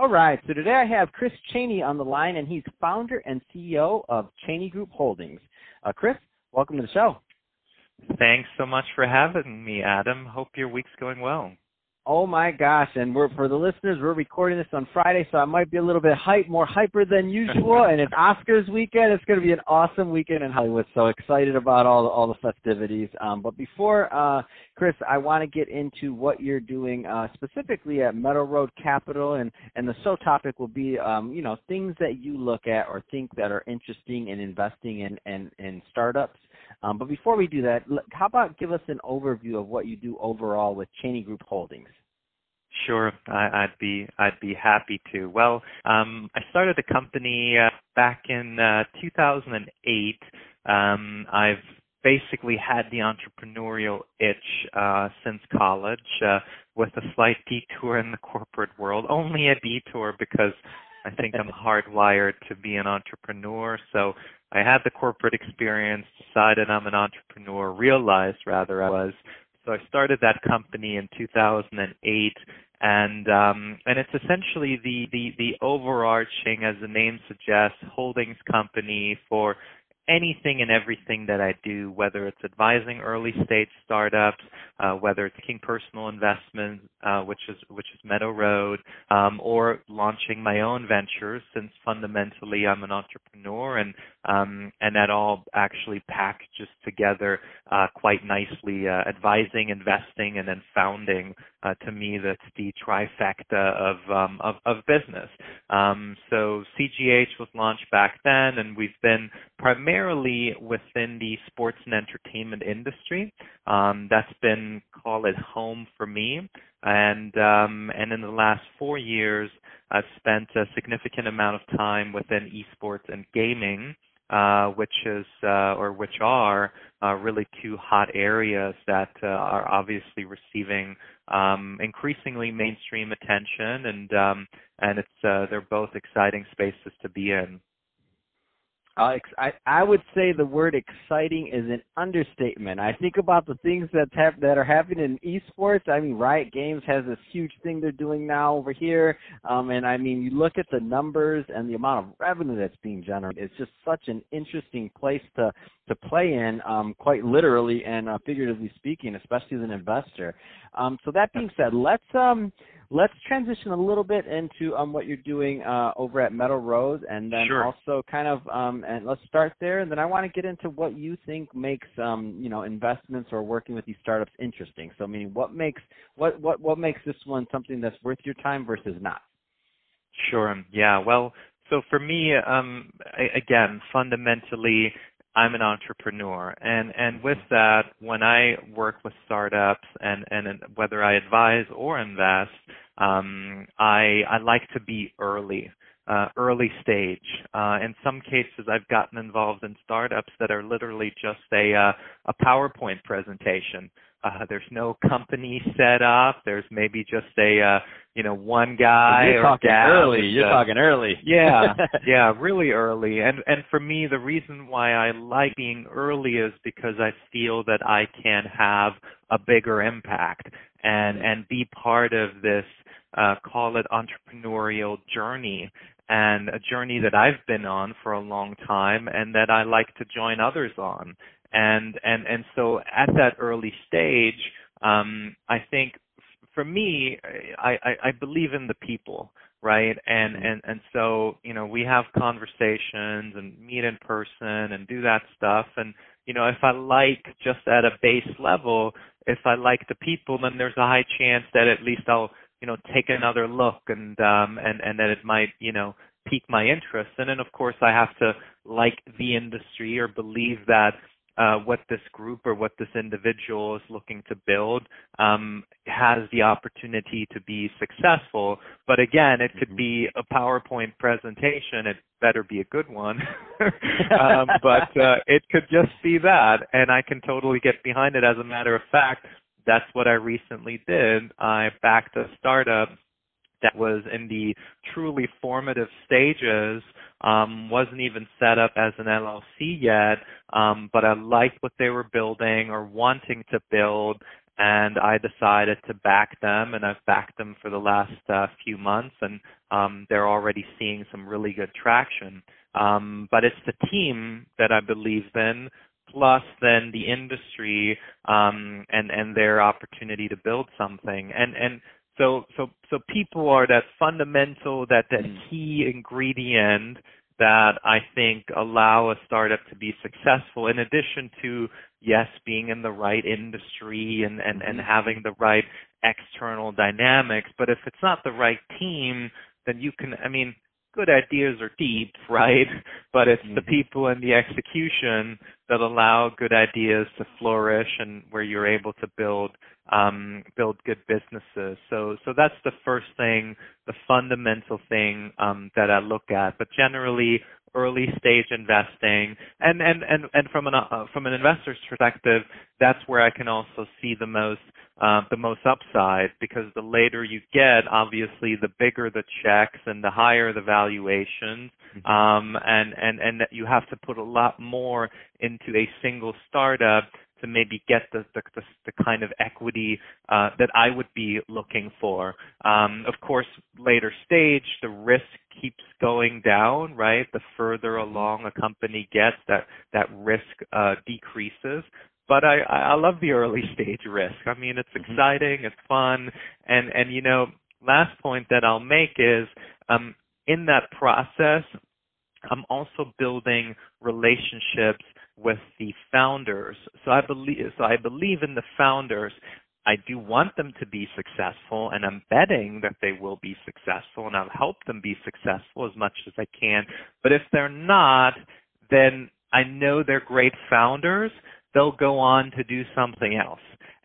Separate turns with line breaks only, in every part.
All right, so today I have Chris Cheney on the line, and he's founder and CEO of Cheney Group Holdings. Uh, Chris, welcome to the show.
Thanks so much for having me, Adam. Hope your week's going well.
Oh my gosh! And we're for the listeners, we're recording this on Friday, so I might be a little bit hype, more hyper than usual. and it's Oscars weekend. It's going to be an awesome weekend in Hollywood. So excited about all the all the festivities. Um, but before, uh, Chris, I want to get into what you're doing uh, specifically at Meadow Road Capital, and and the show topic will be, um, you know, things that you look at or think that are interesting in investing in in, in startups. Um, but before we do that, how about give us an overview of what you do overall with Cheney Group Holdings?
Sure, I, would be I'd be happy to. Well, um, I started the company uh, back in uh, 2008. Um, I've basically had the entrepreneurial itch uh, since college, uh, with a slight detour in the corporate world. Only a detour because I think I'm hardwired to be an entrepreneur. So I had the corporate experience, decided I'm an entrepreneur, realized rather I was. So I started that company in 2008 and um, and it's essentially the, the the overarching, as the name suggests, holdings company for anything and everything that I do, whether it's advising early stage startups, uh, whether it's taking personal investments, uh, which is which is Meadow Road, um, or launching my own ventures. Since fundamentally I'm an entrepreneur, and um, and that all actually packages together uh, quite nicely. Uh, advising, investing, and then founding. Uh, to me, that's the trifecta of um, of, of business. Um, so CGH was launched back then, and we've been primarily within the sports and entertainment industry. Um, that's been call it home for me, and um, and in the last four years, I've spent a significant amount of time within esports and gaming. Uh, which is uh, or which are uh, really two hot areas that uh, are obviously receiving um, increasingly mainstream attention, and um, and it's uh, they're both exciting spaces to be in.
Uh, I I would say the word exciting is an understatement. I think about the things that have that are happening in esports. I mean, Riot Games has this huge thing they're doing now over here, um, and I mean, you look at the numbers and the amount of revenue that's being generated. It's just such an interesting place to to play in, um, quite literally and uh, figuratively speaking, especially as an investor. Um, so that being said, let's um, let's transition a little bit into um, what you're doing uh, over at Meadow Road, and then
sure.
also kind of um, and let's start there, and then I want to get into what you think makes um, you know investments or working with these startups interesting. So, meaning what makes what what what makes this one something that's worth your time versus not?
Sure. Yeah. Well, so for me, um, I, again, fundamentally, I'm an entrepreneur, and and with that, when I work with startups and and whether I advise or invest, um, I I like to be early. Uh, early stage. Uh, in some cases, I've gotten involved in startups that are literally just a uh, a PowerPoint presentation. Uh, there's no company set up. There's maybe just a uh, you know one guy
you're talking early. You're talking early.
yeah, yeah, really early. And and for me, the reason why I like being early is because I feel that I can have a bigger impact and and be part of this uh, call it entrepreneurial journey and a journey that I've been on for a long time and that I like to join others on. And and and so at that early stage, um, I think for me, I, I, I believe in the people, right? And
mm-hmm.
and and so you know we have conversations and meet in person and do that stuff. And you know if I like just at a base level, if I like the people, then there's a high chance that at least I'll you know take another look and um and and that it might you know pique my interest. And then of course I have to like the industry or believe that uh, what this group or what this individual is looking to build um, has the opportunity to be successful. But again, it could mm-hmm. be a PowerPoint presentation. It better be a good one. um, but uh, it could just be that, and I can totally get behind it. As a matter of fact, that's what I recently did. I backed a startup that was in the truly formative stages, um, wasn't even set up as an LLC yet, um, but I liked what they were building or wanting to build, and I decided to back them, and I've backed them for the last uh, few months, and um, they're already seeing some really good traction. Um, but it's the team that I believe in, plus then the industry um, and and their opportunity to build something, and and so so so people are that fundamental, that that mm. key ingredient that I think allow a startup to be successful. In addition to yes, being in the right industry and and and mm-hmm. having the right external dynamics, but if it's not the right team, then you can. I mean, good ideas are deep, right? But it's mm-hmm. the people and the execution that allow good ideas to flourish and where you're able to build um, build good businesses. So so that's the first thing, the fundamental thing um, that I look at. But generally, early stage investing, and and and and from an uh, from an investor's perspective, that's where I can also see the most uh, the most upside because the later you get, obviously, the bigger the checks and the higher the valuations, mm-hmm. um, and and and that you have to put a lot more into a single startup to maybe get the the, the, the kind of equity uh, that I would be looking for. Um, of course, later stage, the risk keeps going down, right? The further along a company gets, that that risk uh, decreases. But I I love the early stage risk. I mean, it's mm-hmm. exciting, it's fun, and and you know, last point that I'll make is um, in that process, I'm also building relationships with the founders. So I believe so I believe in the founders. I do want them to be successful and I'm betting that they will be successful and I'll help them be successful as much as I can. But if they're not, then I know they're great founders. They'll go on to do something else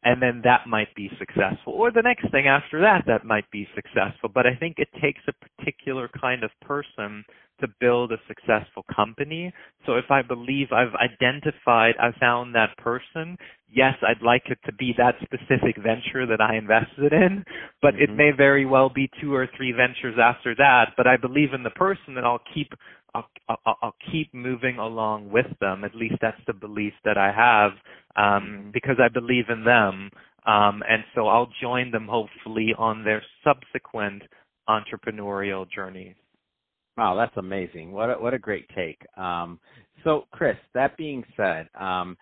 and then that might be successful. Or the next thing after that that might be successful. But i think it takes a particular kind of person to build a successful company. So if i believe i've identified i found that person yes i'd like it to be that specific venture that i invested in but mm-hmm. it may very well be two or three ventures after that but i believe in the person and i'll keep I'll, I'll, I'll keep moving along with them. At least that's the belief that I have um, mm-hmm. because I believe in them. Um, and so I'll join them hopefully on their subsequent entrepreneurial journeys.
Wow, that's amazing. What a, what a great take. Um, so, Chris, that being said, um,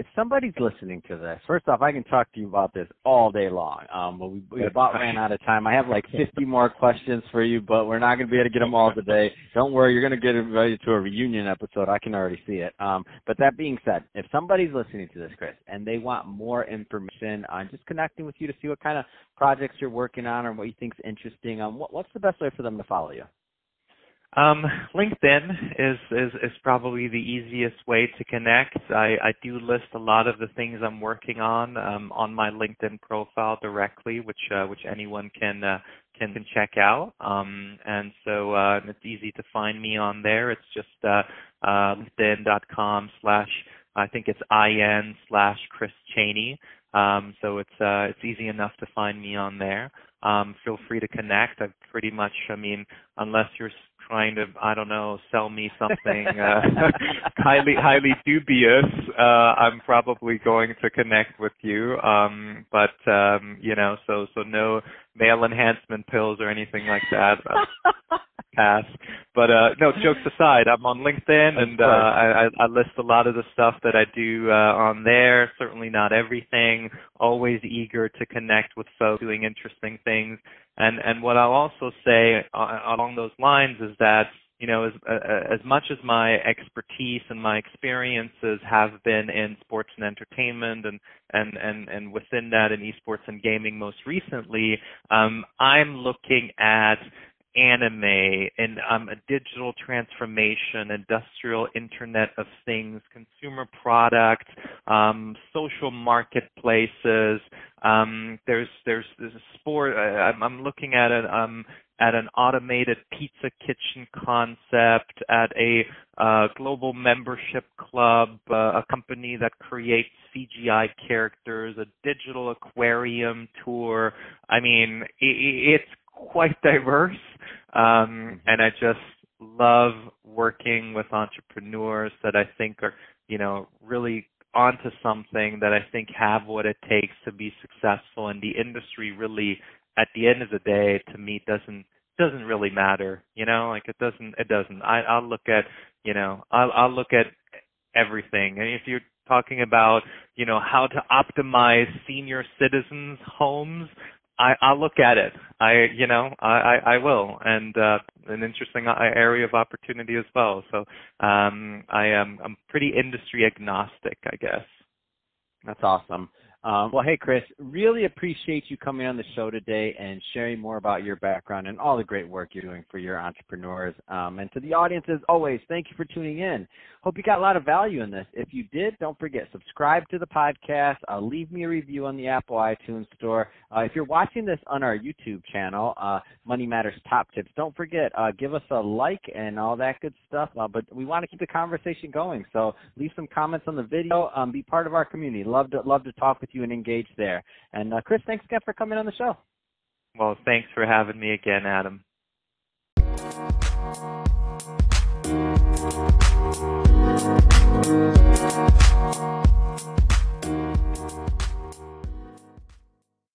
if somebody's listening to this, first off, I can talk to you about this all day long. Um, but we, we about ran out of time. I have like 50 more questions for you, but we're not going to be able to get them all today. Don't worry, you're going to get invited to a reunion episode. I can already see it. Um, but that being said, if somebody's listening to this, Chris, and they want more information on just connecting with you to see what kind of projects you're working on or what you think's interesting, um, what, what's the best way for them to follow you?
Um, LinkedIn is, is is probably the easiest way to connect. I, I do list a lot of the things I'm working on um, on my LinkedIn profile directly, which uh, which anyone can uh, can, check out. Um, and so uh, it's easy to find me on there. It's just uh, uh, LinkedIn.com slash I think it's in slash Chris Cheney. Um, so it's uh, it's easy enough to find me on there. Um, feel free to connect. I've pretty much, I mean, unless you're trying to I don't know sell me something uh, highly highly dubious, uh, I'm probably going to connect with you. Um, but um, you know, so so no male enhancement pills or anything like that. Uh, pass. But uh, no, jokes aside, I'm on LinkedIn and uh, I, I list a lot of the stuff that I do uh, on there. Certainly not everything. Always eager to connect with folks doing interesting things. And and what I'll also say uh, along those lines is that you know, as uh, as much as my expertise and my experiences have been in sports and entertainment, and and and and within that in esports and gaming most recently, um, I'm looking at anime and um, digital transformation, industrial Internet of Things, consumer products, um, social marketplaces. Um, there's there's there's a sport. I'm, I'm looking at it. Um, at an automated pizza kitchen concept, at a uh, global membership club, uh, a company that creates CGI characters, a digital aquarium tour. I mean, it, it's quite diverse, um, and I just love working with entrepreneurs that I think are, you know, really onto something that I think have what it takes to be successful. And the industry really, at the end of the day, to me, doesn't doesn't really matter. You know, like it doesn't. It doesn't. I, I'll look at, you know, I'll, I'll look at everything. And if you're talking about, you know, how to optimize senior citizens' homes, I, I'll look at it. I, you know, I, I, I will, and uh, an interesting area of opportunity as well. So um, I am I'm pretty industry agnostic, I guess.
That's awesome. Um, well, hey, Chris, really appreciate you coming on the show today and sharing more about your background and all the great work you're doing for your entrepreneurs. Um, and to the audience, as always, thank you for tuning in. Hope you got a lot of value in this. If you did, don't forget, subscribe to the podcast. Uh, leave me a review on the Apple iTunes Store. Uh, if you're watching this on our YouTube channel, uh, Money Matters Top Tips, don't forget, uh, give us a like and all that good stuff. Uh, but we want to keep the conversation going. So leave some comments on the video. Um, be part of our community. Love to, love to talk with you and engage there. And uh, Chris, thanks again for coming on the show.
Well, thanks for having me again, Adam.